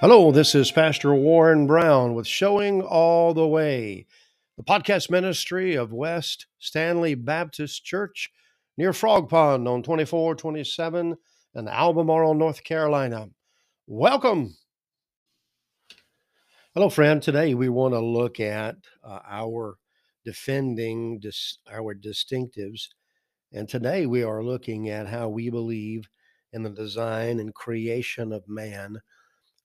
Hello, this is Pastor Warren Brown with Showing All the Way, the podcast ministry of West Stanly Baptist Church near Frog Pond on 2427 in Albemarle, North Carolina. Welcome. Hello, friend. Today we want to look at uh, our defending dis- our distinctives. And today we are looking at how we believe in the design and creation of man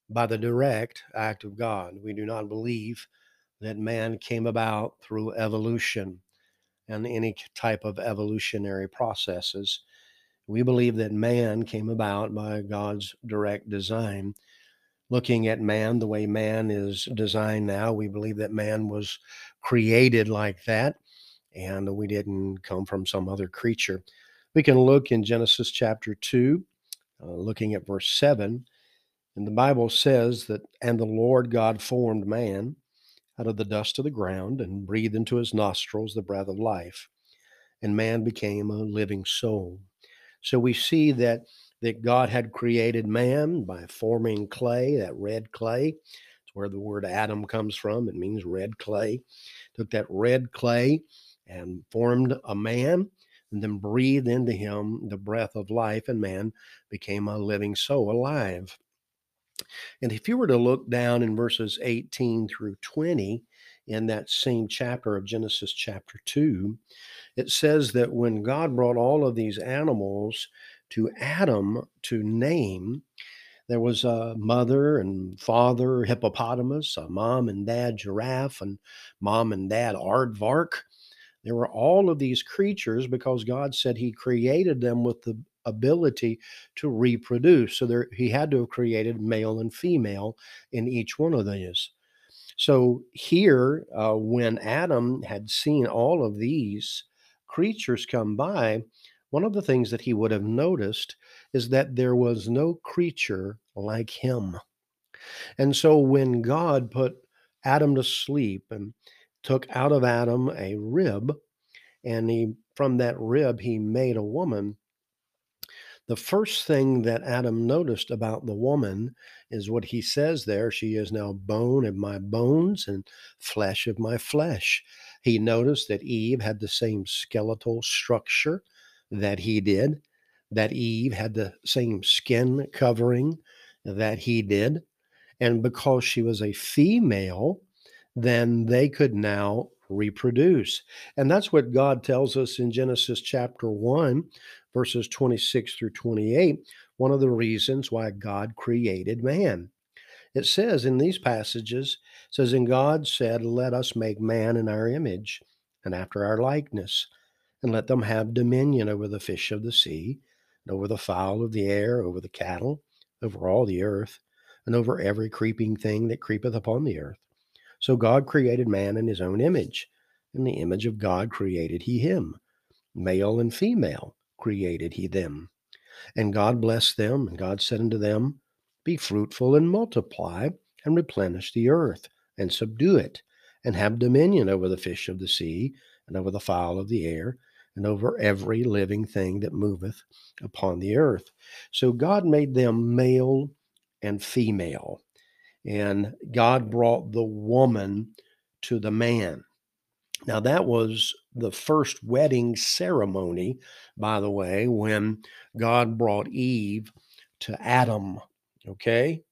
by the direct act of God. We do not believe that man came about through evolution and any type of evolutionary processes. We believe that man came about by God's direct design. Looking at man the way man is designed now, we believe that man was created like that and we didn't come from some other creature. We can look in Genesis chapter 2, uh, looking at verse 7 and the Bible says that, and the Lord God formed man out of the dust of the ground and breathed into his nostrils the breath of life. And man became a living soul. So we see that, that God had created man by forming clay, that red clay. It's where the word Adam comes from. It means red clay. Took that red clay and formed a man and then breathed into him the breath of life, and man became a living soul, alive. And if you were to look down in verses 18 through 20 in that same chapter of Genesis chapter 2, it says that when God brought all of these animals to Adam to name, there was a mother and father hippopotamus, a mom and dad giraffe, and mom and dad aardvark. There were all of these creatures because God said He created them with the ability to reproduce. So there, He had to have created male and female in each one of these. So here, uh, when Adam had seen all of these creatures come by, one of the things that he would have noticed is that there was no creature like him. And so when God put Adam to sleep and took out of Adam a rib, and he from that rib he made a woman. The first thing that Adam noticed about the woman is what he says there she is now bone of my bones and flesh of my flesh. He noticed that Eve had the same skeletal structure that he did, that Eve had the same skin covering that he did. And because she was a female, then they could now reproduce. And that's what God tells us in Genesis chapter 1, verses 26 through 28, one of the reasons why God created man. It says in these passages, says, And God said, Let us make man in our image and after our likeness, and let them have dominion over the fish of the sea, and over the fowl of the air, over the cattle, over all the earth, and over every creeping thing that creepeth upon the earth. So God created man in his own image. In the image of God created he him. Male and female created he them. And God blessed them, and God said unto them, Be fruitful and multiply, and replenish the earth, and subdue it, and have dominion over the fish of the sea, and over the fowl of the air, and over every living thing that moveth upon the earth. So God made them male and female and God brought the woman to the man. Now, that was the first wedding ceremony, by the way, when God brought Eve to Adam. Okay.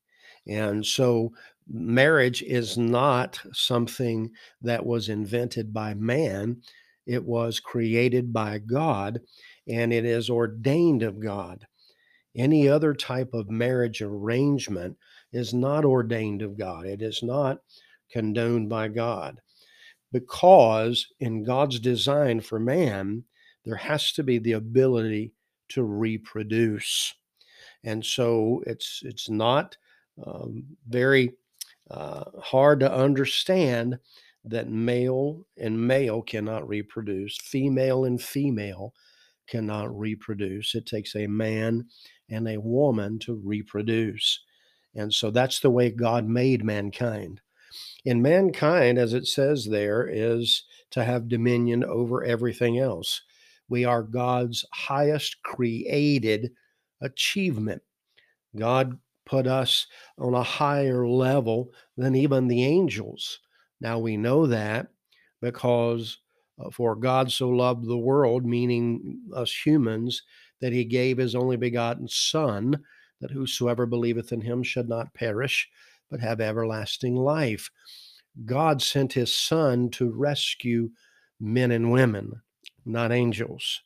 And so marriage is not something that was invented by man, it was created by God and it is ordained of God. Any other type of marriage arrangement is not ordained of God. It is not condoned by God. Because in God's design for man, there has to be the ability to reproduce. And so it's it's not um, very uh, hard to understand that male and male cannot reproduce, female and female cannot reproduce. It takes a man and a woman to reproduce. And so that's the way God made mankind. In mankind, as it says there, is to have dominion over everything else. We are God's highest created achievement. God put us on a higher level than even the angels. Now we know that because uh, for God so loved the world, meaning us humans, that he gave his only begotten Son, that whosoever believeth in him should not perish, but have everlasting life. God sent his Son to rescue men and women, not angels.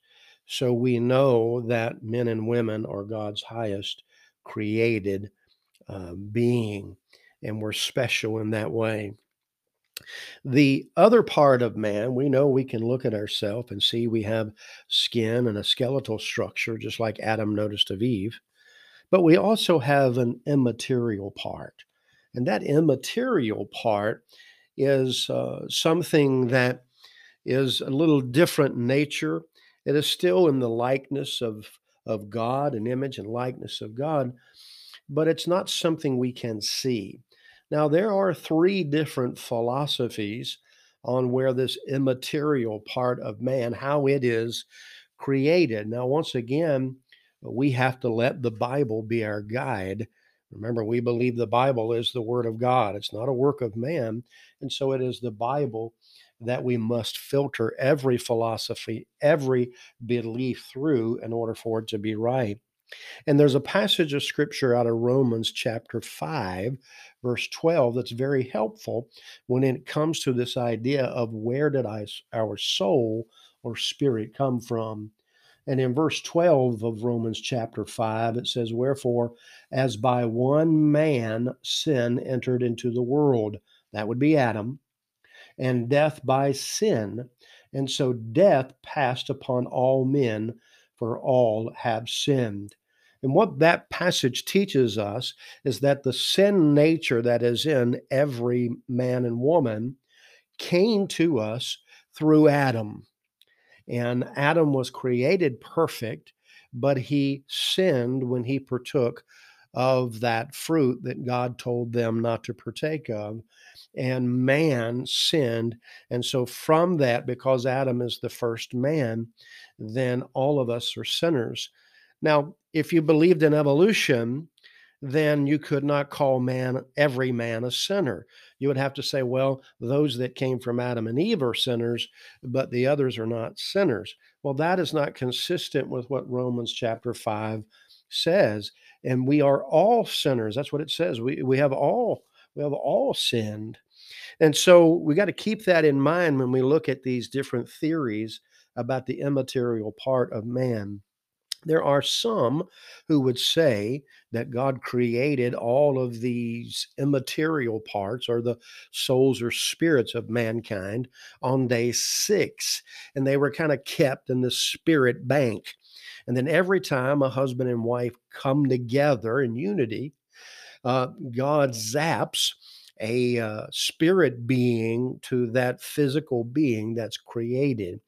So we know that men and women are God's highest created uh, being, and we're special in that way. The other part of man, we know we can look at ourselves and see we have skin and a skeletal structure, just like Adam noticed of Eve. But we also have an immaterial part. And that immaterial part is uh, something that is a little different in nature. It is still in the likeness of, of God, an image and likeness of God, but it's not something we can see. Now, there are three different philosophies on where this immaterial part of man, how it is created. Now, once again, we have to let the Bible be our guide. Remember, we believe the Bible is the Word of God, it's not a work of man. And so it is the Bible that we must filter every philosophy, every belief through in order for it to be right. And there's a passage of scripture out of Romans chapter 5, verse 12, that's very helpful when it comes to this idea of where did I, our soul or spirit come from. And in verse 12 of Romans chapter 5, it says, Wherefore, as by one man sin entered into the world, that would be Adam, and death by sin. And so death passed upon all men, for all have sinned. And what that passage teaches us is that the sin nature that is in every man and woman came to us through Adam. And Adam was created perfect, but he sinned when he partook of that fruit that God told them not to partake of. And man sinned. And so, from that, because Adam is the first man, then all of us are sinners. Now, if you believed in evolution, then you could not call man every man a sinner. You would have to say, well, those that came from Adam and Eve are sinners, but the others are not sinners. Well, that is not consistent with what Romans chapter 5 says. And we are all sinners. That's what it says. We, we have all we have all sinned. And so we got to keep that in mind when we look at these different theories about the immaterial part of man. There are some who would say that God created all of these immaterial parts or the souls or spirits of mankind on day six, and they were kind of kept in the spirit bank. And then every time a husband and wife come together in unity, uh, God zaps a uh, spirit being to that physical being that's created.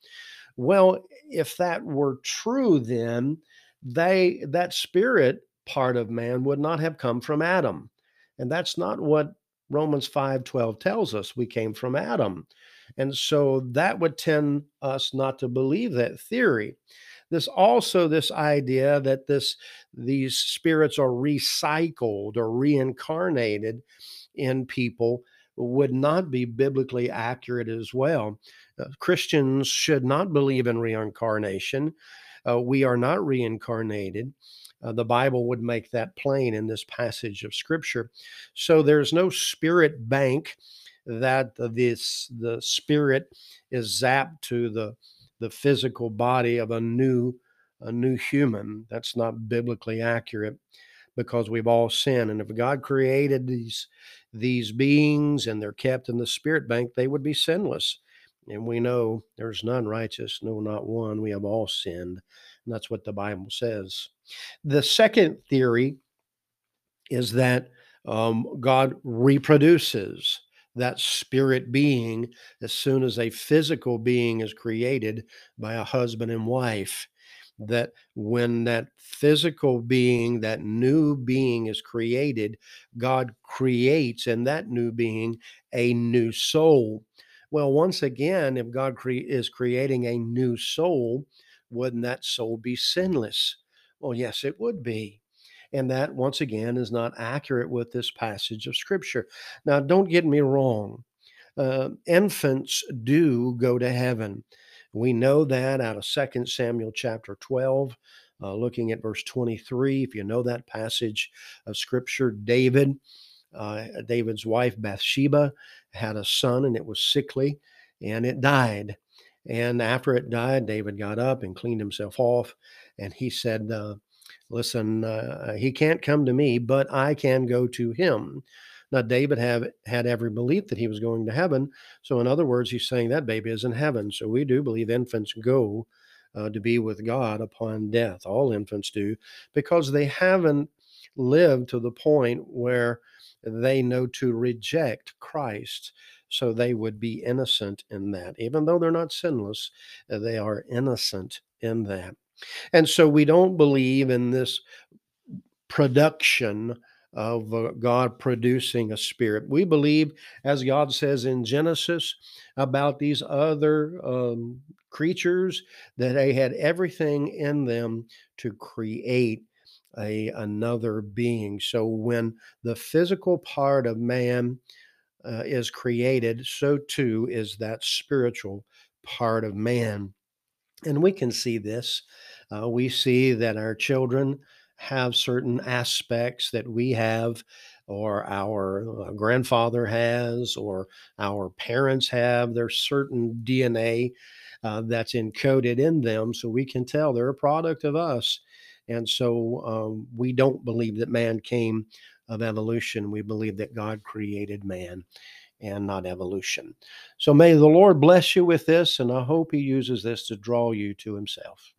Well, if that were true, then they that spirit part of man would not have come from Adam. And that's not what Romans 5:12 tells us. We came from Adam. And so that would tend us not to believe that theory. This also this idea that this these spirits are recycled or reincarnated in people would not be biblically accurate as well. Uh, Christians should not believe in reincarnation. Uh, we are not reincarnated. Uh, the Bible would make that plain in this passage of Scripture. So there's no spirit bank that this the spirit is zapped to the the physical body of a new a new human. That's not biblically accurate because we've all sinned. And if God created these these beings and they're kept in the spirit bank, they would be sinless. And we know there's none righteous, no, not one. We have all sinned. And that's what the Bible says. The second theory is that um, God reproduces that spirit being as soon as a physical being is created by a husband and wife that when that physical being, that new being is created, God creates in that new being a new soul. Well, once again, if God cre- is creating a new soul, wouldn't that soul be sinless? Well, yes, it would be. And that, once again, is not accurate with this passage of Scripture. Now, don't get me wrong. Uh, infants do go to heaven. We know that out of 2 Samuel chapter 12, uh, looking at verse 23. If you know that passage of Scripture, David, uh, David's wife Bathsheba, had a son and it was sickly and it died. And after it died, David got up and cleaned himself off. And he said, uh, Listen, uh, he can't come to me, but I can go to him. Now, David have, had every belief that he was going to heaven. So, in other words, he's saying that baby is in heaven. So, we do believe infants go uh, to be with God upon death. All infants do, because they haven't lived to the point where they know to reject Christ so they would be innocent in that. Even though they're not sinless, uh, they are innocent in that. And so we don't believe in this production of uh, God producing a spirit. We believe, as God says in Genesis, about these other um, creatures that they had everything in them to create a another being. So when the physical part of man uh, is created, so too is that spiritual part of man. And we can see this. Uh, we see that our children have certain aspects that we have, or our uh, grandfather has, or our parents have. There's certain DNA uh, that's encoded in them, so we can tell they're a product of us. And so um, we don't believe that man came of evolution. We believe that God created man and not evolution. So may the Lord bless you with this, and I hope He uses this to draw you to Himself.